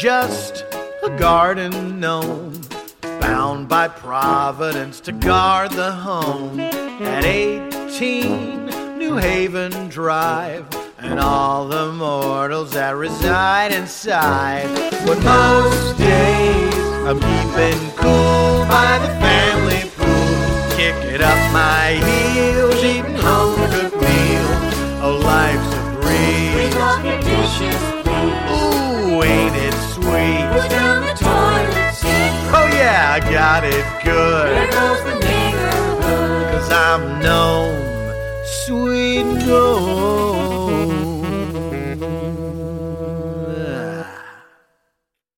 just a garden gnome, bound by Providence to guard the home. At 18, New Haven Drive, and all the mortals that reside inside. But most days, I'm keeping cool by the family pool, kicking up my heels, eating home cooked meals. Oh, life's a breeze. I got it There good. goes the neighborhood. Cause I'm gnome, sweet gnome.